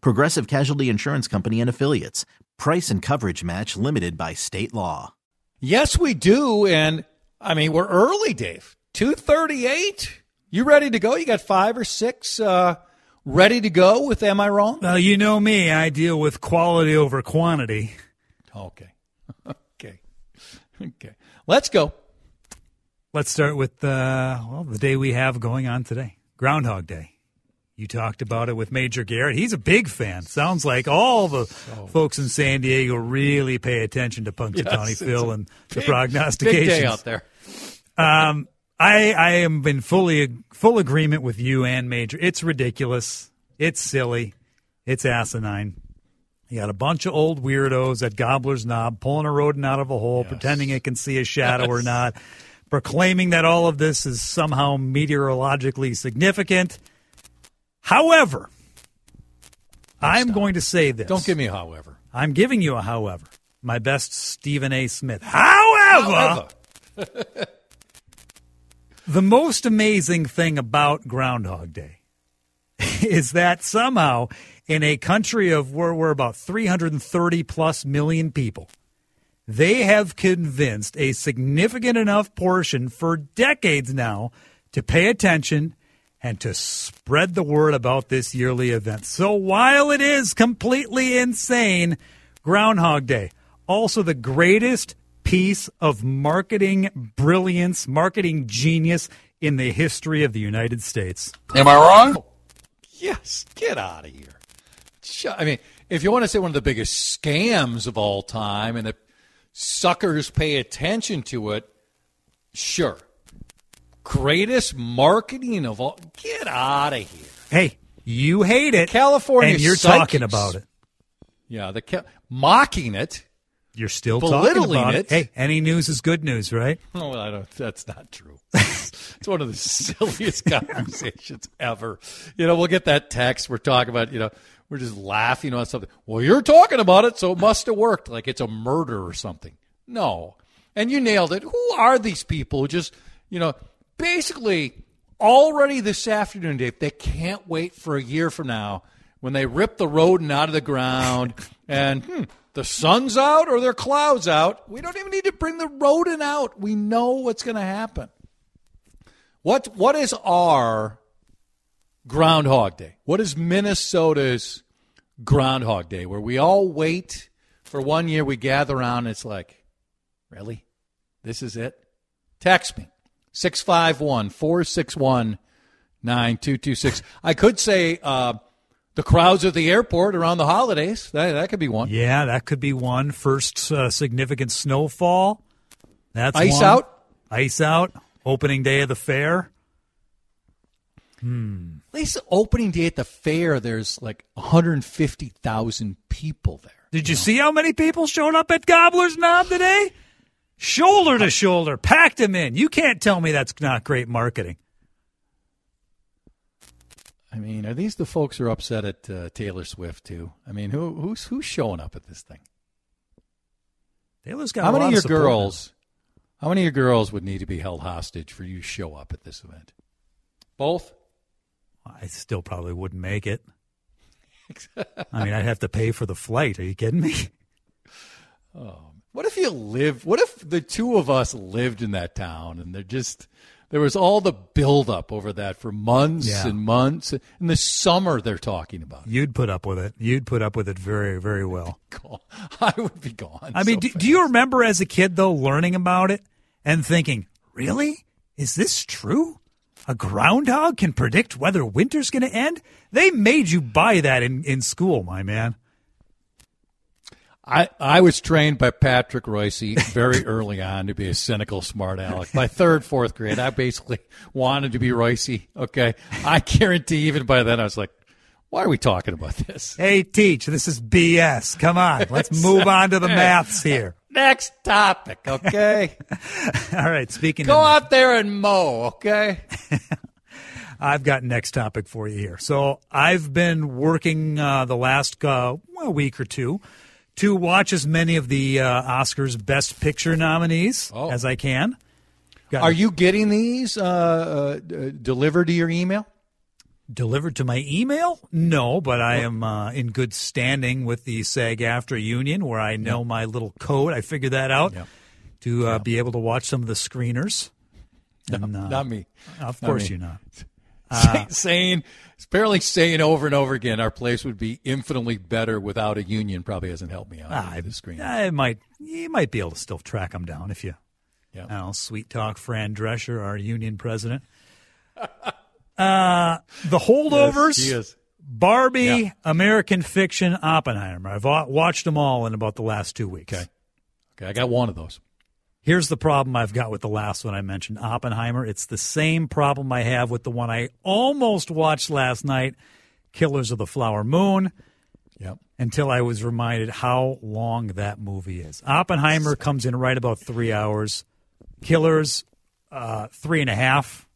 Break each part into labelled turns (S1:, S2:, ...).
S1: Progressive Casualty Insurance Company and Affiliates. Price and coverage match limited by state law.
S2: Yes, we do. And I mean, we're early, Dave. 238. You ready to go? You got five or six uh, ready to go with Am I Wrong?
S3: Well, you know me. I deal with quality over quantity.
S2: Okay. okay. Okay. Let's go.
S3: Let's start with uh, well the day we have going on today, Groundhog Day. You talked about it with Major Garrett. He's a big fan. Sounds like all the so, folks in San Diego really pay attention to Punxsutawney yes, Phil and big, the prognostications.
S2: Big day out there.
S3: Um, I I am in fully full agreement with you and Major. It's ridiculous. It's silly. It's asinine. You got a bunch of old weirdos at Gobbler's Knob pulling a rodent out of a hole, yes. pretending it can see a shadow yes. or not, proclaiming that all of this is somehow meteorologically significant. However, I'm going to say this.
S2: Don't give me a however.
S3: I'm giving you a however. My best Stephen A. Smith. However, however. the most amazing thing about Groundhog Day is that somehow in a country of where we're about 330 plus million people, they have convinced a significant enough portion for decades now to pay attention and to spread the word about this yearly event. So while it is completely insane, Groundhog Day, also the greatest piece of marketing brilliance, marketing genius in the history of the United States.
S2: Am I wrong? Yes, get out of here. I mean, if you want to say one of the biggest scams of all time and the suckers pay attention to it, sure. Greatest marketing of all. Get out of here.
S3: Hey, you hate it.
S2: California
S3: and you're
S2: psychics.
S3: talking about it.
S2: Yeah, the mocking it.
S3: You're still talking about it. it. Hey, any news is good news, right?
S2: Oh, I don't. That's not true. it's one of the silliest conversations ever. You know, we'll get that text. We're talking about. You know, we're just laughing on something. Well, you're talking about it, so it must have worked. Like it's a murder or something. No, and you nailed it. Who are these people who just, you know, basically already this afternoon, Dave? They can't wait for a year from now when they rip the rodent out of the ground and. Hmm, the sun's out or there are clouds out. We don't even need to bring the rodent out. We know what's going to happen. What what is our Groundhog Day? What is Minnesota's Groundhog Day? Where we all wait for one year, we gather around. and it's like, really, this is it. Text me 651 461 9226. I could say uh, the crowds at the airport around the holidays. That, that could be one.
S3: Yeah, that could be one. First uh, significant snowfall. That's
S2: ice
S3: one.
S2: out.
S3: Ice out. Opening day of the fair.
S2: Hmm. At least opening day at the fair, there's like 150,000 people there.
S3: Did you, you know? see how many people showed up at Gobbler's Knob today? Shoulder to shoulder, packed them in. You can't tell me that's not great marketing.
S2: I mean, are these the folks who are upset at uh, Taylor Swift too? I mean, who who's who's showing up at this thing?
S3: Taylor's got.
S2: How many of your girls? Now. How many of your girls would need to be held hostage for you to show up at this event? Both.
S3: I still probably wouldn't make it. I mean, I'd have to pay for the flight. Are you kidding me?
S2: Oh, what if you live? What if the two of us lived in that town and they're just there was all the buildup over that for months yeah. and months. In the summer, they're talking about. It.
S3: You'd put up with it. You'd put up with it very, very well.
S2: I would be gone.
S3: I mean,
S2: so
S3: do, do you remember as a kid though learning about it and thinking, "Really? Is this true? A groundhog can predict whether winter's going to end?" They made you buy that in in school, my man.
S2: I, I was trained by Patrick Royce very early on to be a cynical smart aleck. By third, fourth grade, I basically wanted to be Royce. Okay. I guarantee even by then I was like, why are we talking about this?
S3: Hey, teach, this is BS. Come on, let's move on to the maths here.
S2: Next topic, okay?
S3: All right, speaking
S2: Go out there and mow, okay?
S3: I've got next topic for you here. So I've been working uh, the last uh, week or two to watch as many of the uh, Oscars Best Picture nominees
S2: Oh.
S3: as I can. Got
S2: Are you getting these uh, uh, delivered to your email?
S3: delivered to my email? No, but I am uh, in good standing with the SAG-AFTRA union, where I know my little code. I figured that out
S2: Yep.
S3: to uh, be able to watch some of the screeners. And, uh,
S2: Not me.
S3: of
S2: not
S3: course,
S2: me.
S3: you're not.
S2: Say- saying, apparently saying over and over again, our place would be infinitely better without a union probably hasn't helped me out
S3: Ah,
S2: the screen.
S3: I might, you might be able to still track them down if you
S2: Yeah.
S3: I don't sweet talk Fran Drescher, our union president. uh, the holdovers,
S2: Yes, is.
S3: Barbie,
S2: Yeah.
S3: American Fiction, Oppenheimer. I've watched them all in about the last two weeks.
S2: Okay. Okay, I got one of those.
S3: Here's the problem I've got with the last one I mentioned, Oppenheimer. It's the same problem I have with the one I almost watched last night, Killers of the Flower Moon
S2: Yep.
S3: until I was reminded how long that movie is. Oppenheimer comes in right about three hours. Killers, uh, three and a half.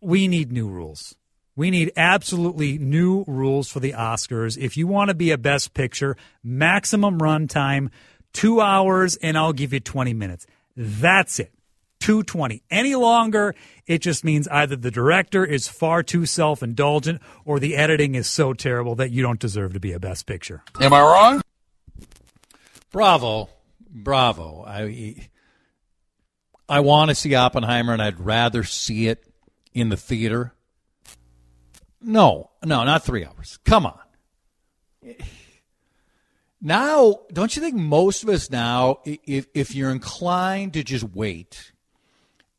S3: We need new rules. We need absolutely new rules for the Oscars. If you want to be a Best Picture, maximum runtime, two hours, and I'll give you 20 minutes. That's it. 220. Any longer, it just means either the director is far too self indulgent or the editing is so terrible that you don't deserve to be a Best Picture.
S4: Am I wrong?
S2: Bravo. Bravo. I I want to see Oppenheimer and I'd rather see it in the theater. No, no, not three hours. Come on. Now, don't you think most of us now, if, if you're inclined to just wait,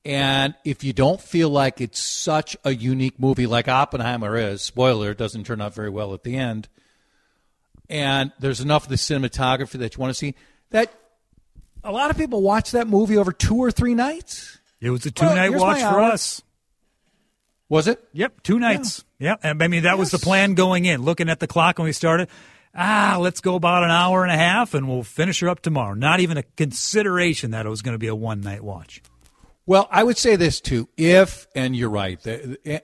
S2: and if you don't feel like it's such a unique movie like Oppenheimer is, spoiler, it doesn't turn out very well at the end, and there's enough of the cinematography that you want to see, that a lot of people watch that movie over two or three nights.
S3: It was a two
S2: Well,
S3: night watch for us.
S2: Was it?
S3: Yep, two nights. Yep. And I mean, that was the plan going in. Looking at the clock when we started, ah, let's go about an hour and a half and we'll finish her up tomorrow. Not even a consideration that it was going to be a one night watch.
S2: Well, I would say this too. If, and you're right,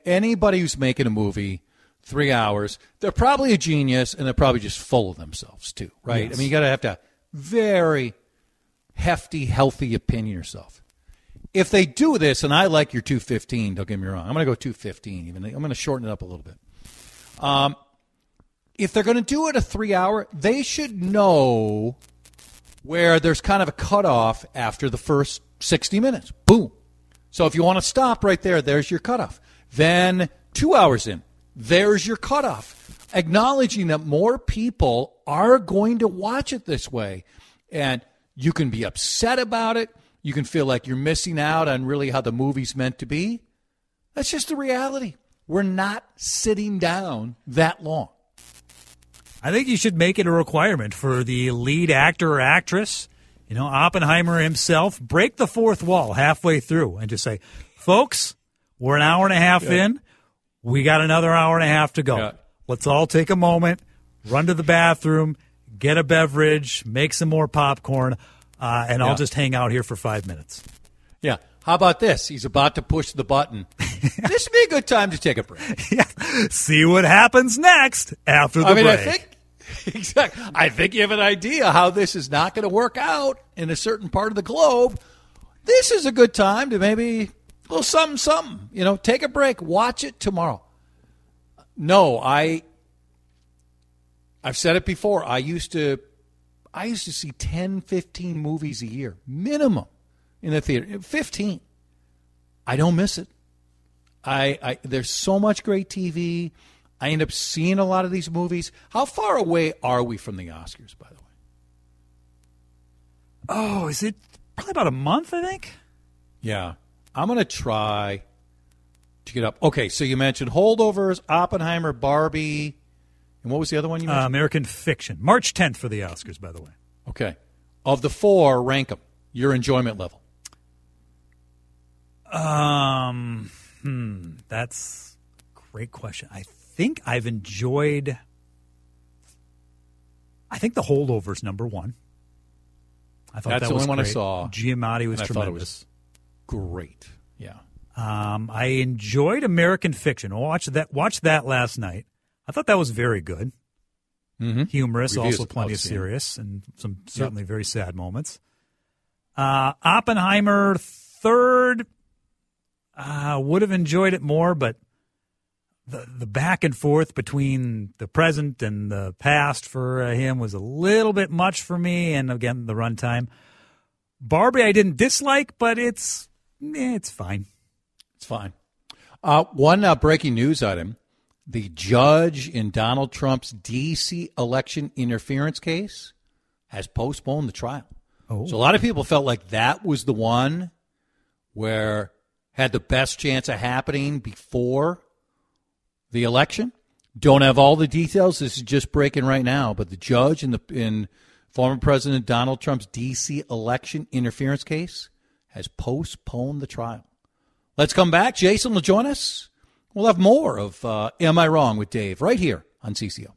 S2: anybody who's making a movie three hours, they're probably a genius and they're probably just full of themselves too, right? I mean, you got to have to very hefty, healthy opinion yourself. If they do this, and I like your 215, don't get me wrong, I'm going to go 215 even. I'm going to shorten it up a little bit. Um, if they're going to do it a three hour, they should know where there's kind of a cutoff after the first 60 minutes. Boom. So if you want to stop right there, there's your cutoff. Then two hours in, there's your cutoff. Acknowledging that more people are going to watch it this way. And you can be upset about it. You can feel like you're missing out on really how the movie's meant to be. That's just the reality. We're not sitting down that long.
S3: I think you should make it a requirement for the lead actor or actress, you know, Oppenheimer himself, break the fourth wall halfway through and just say, folks, we're an hour and a half in. We got another hour and a half to go.
S2: Yeah.
S3: Let's all take a moment, run to the bathroom, get a beverage, make some more popcorn, uh, and
S2: Yeah.
S3: I'll just hang out here for five minutes.
S2: Yeah. How about this? He's about to push the button. this would be a good time to take a break. Yeah.
S3: See what happens next after the
S2: I mean,
S3: break.
S2: I think exactly. I think you have an idea how this is not going to work out in a certain part of the globe. This is a good time to maybe a little something, something. You know, take a break, watch it tomorrow. No, I. I've said it before. I used to, I used to see 10, 15 movies a year minimum in the theater. Fifteen. I don't miss it. I, I there's so much great TV. I end up seeing a lot of these movies. How far away are we from the Oscars, by the way?
S3: Oh, is it probably about a month? I think.
S2: Yeah. I'm going to try to get up. Okay, so you mentioned Holdovers, Oppenheimer, Barbie, and what was the other one you
S3: Uh. American Fiction, March 10th for the Oscars, by the way.
S2: okay. Of the four, rank them. Your enjoyment level.
S3: Um, hmm, that's a great question. I think I've enjoyed. I think the holdovers number one. I thought
S2: That's
S3: that
S2: the
S3: was
S2: only one I saw.
S3: Giamatti was
S2: And I thought it
S3: tremendous.
S2: was great. Yeah.
S3: Um, I enjoyed American Fiction. I watched that. Watched that last night. I thought that was very good.
S2: Mm-hmm.
S3: Humorous,
S2: Reviews
S3: also plenty of serious, and some certainly very sad moments. Uh, Oppenheimer third. Uh, would have enjoyed it more, but the the back and forth between the present and the past for uh, him was a little bit much for me. And again, the runtime. Barbie, I didn't dislike, but it's eh, it's fine.
S2: It's fine. Uh, one uh, breaking news item the judge in Donald Trump's D.C. election interference case has postponed the trial.
S3: Oh.
S2: So a lot of people felt like that was the one where had the best chance of happening before the election. Don't have all the details. This is just breaking right now. But the judge in the in former President Donald Trump's D.C. election interference case has postponed the trial. Let's come back. Jason will join us. We'll have more of uh, Am I Wrong with Dave right here on CCO.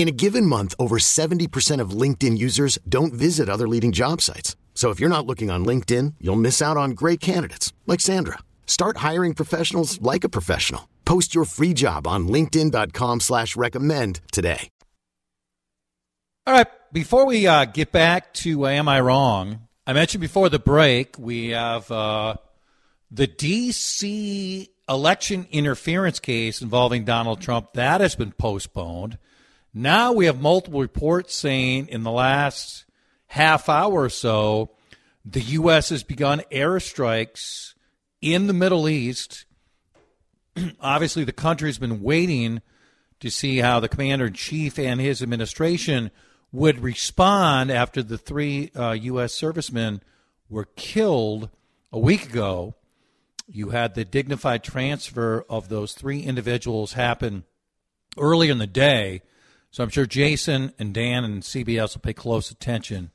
S5: In a given month, over 70% of LinkedIn users don't visit other leading job sites. So if you're not looking on LinkedIn, you'll miss out on great candidates like Sandra. Start hiring professionals like a professional. Post your free job on linkedin.com slash recommend today.
S2: All right. Before we uh, get back to uh, Am I Wrong, I mentioned before the break we have uh, the D.C. election interference case involving Donald Trump. That has been postponed. Now we have multiple reports saying in the last half hour or so, the U.S. has begun airstrikes in the Middle East. Obviously, the country's been waiting to see how the commander in chief and his administration would respond after the three uh, U.S. servicemen were killed a week ago. You had the dignified transfer of those three individuals happen earlier in the day. So I'm sure Jason and Dan and CBS will pay close attention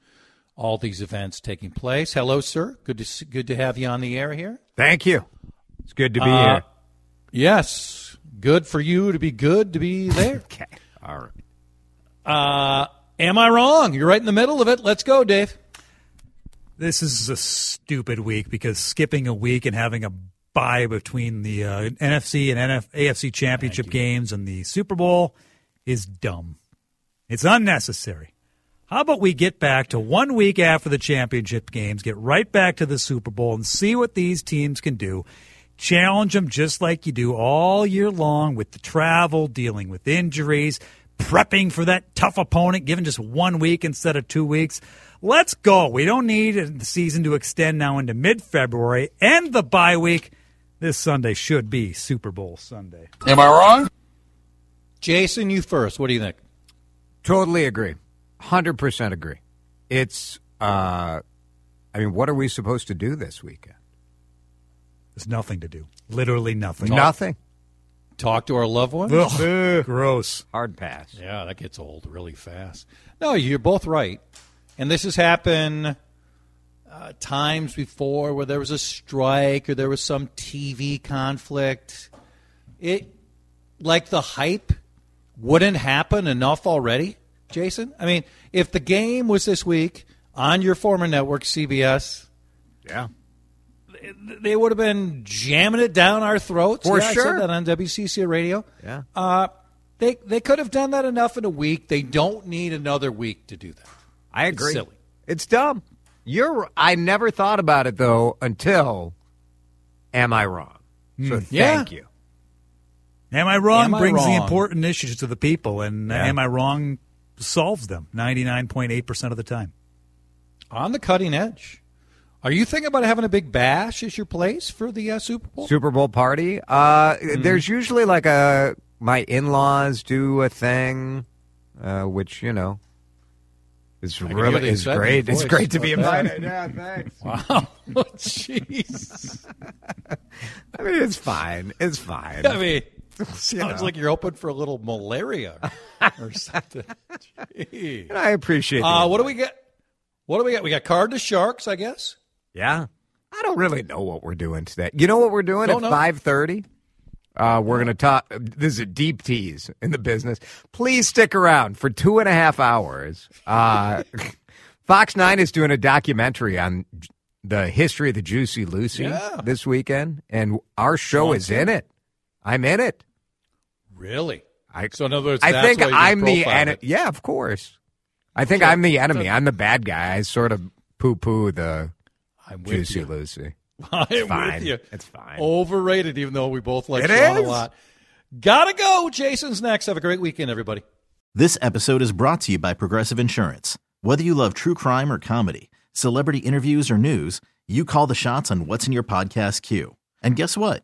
S2: all these events taking place. Hello, sir. Good to see, good to have you on the air here.
S6: Thank you. It's good to be
S2: Uh,
S6: here.
S2: Yes, good for you to be good to be there.
S6: Okay. All right.
S2: Uh, am I wrong? You're right in the middle of it. Let's go, Dave.
S3: This is a stupid week because skipping a week and having a bye between the uh, NFC and NF- AFC championship games and the Super Bowl is dumb. It's unnecessary. How about we get back to one week after the championship games, get right back to the Super Bowl, and see what these teams can do? Challenge them just like you do all year long with the travel, dealing with injuries, prepping for that tough opponent, given just one week instead of two weeks. Let's go. We don't need the season to extend now into mid February and the bye week. This Sunday should be Super Bowl Sunday.
S6: Am I wrong?
S2: Jason, you first. What do you think?
S6: Totally agree. 100% agree. It's, uh, I mean, what are we supposed to do this weekend?
S3: There's nothing to do. Literally nothing.
S6: Nothing.
S2: Talk to our loved ones?
S3: Ugh, gross.
S6: Hard pass.
S2: Yeah, that gets old really fast. No, you're both right. And this has happened uh, times before where there was a strike or there was some TV conflict. It like the hype wouldn't happen enough already, Jason. I mean, if the game was this week on your former network, CBS,
S6: Yeah.
S2: they would have been jamming it down our throats.
S6: For
S2: yeah, I
S6: sure.
S2: said that on WCC radio.
S6: Yeah.
S2: Uh, they they could have done that enough in a week. They don't need another week to do that.
S6: I
S2: It's
S6: agree.
S2: silly.
S6: It's dumb. You're. I never thought about it though until. Am I wrong? So
S2: Yeah.
S6: thank you.
S3: Am I wrong?
S2: Am I
S3: brings the important issues to the people, and
S6: Yeah.
S3: am I wrong? Solves them 99.8% of the time.
S2: On the cutting edge. Are you thinking about having a big bash as your place for the uh, Super Bowl?
S6: Super Bowl party. Uh,
S2: Mm-hmm.
S6: There's usually like a my in-laws do a thing, uh, which you know is really
S2: the
S6: is great.
S2: in
S6: It's great to be invited. yeah, thanks.
S2: Wow. Jeez.
S6: I mean, it's fine. It's fine.
S2: I mean, sounds
S6: know.
S2: like you're open for a little malaria or something. Jeez.
S6: I appreciate.
S2: Uh, what do we get? What do we got? We got card to sharks, I guess.
S6: Yeah. I don't really know what we're doing today. You know what we're doing
S2: Don't
S6: at five thirty? Uh, we're going to talk. This is a deep tease in the business. Please stick around for two and a half hours. Uh, Fox Nine is doing a documentary on the history of the Juicy Lucy
S2: Yeah.
S6: this weekend, and our show is in it. I'm in it.
S2: Really?
S6: I,
S2: So in other words,
S6: I
S2: that's
S6: think
S2: why
S6: I'm the
S2: profiled
S6: enemy. Yeah, of course. I think
S2: Okay.
S6: I'm the enemy. I'm the bad guy. I sort of poo poo the
S2: I'm with
S6: Juicy
S2: you.
S6: Lucy.
S2: I'm
S6: fine.
S2: with you.
S6: It's fine.
S2: Overrated, even though we both like
S6: It
S2: Sean
S6: is.
S2: a lot. Gotta go. Jason's next. Have a great weekend, everybody.
S1: This episode is brought to you by Progressive Insurance. Whether you love true crime or comedy, celebrity interviews or news, you call the shots on what's in your podcast queue. And guess what?